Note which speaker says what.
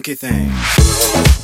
Speaker 1: funky thing.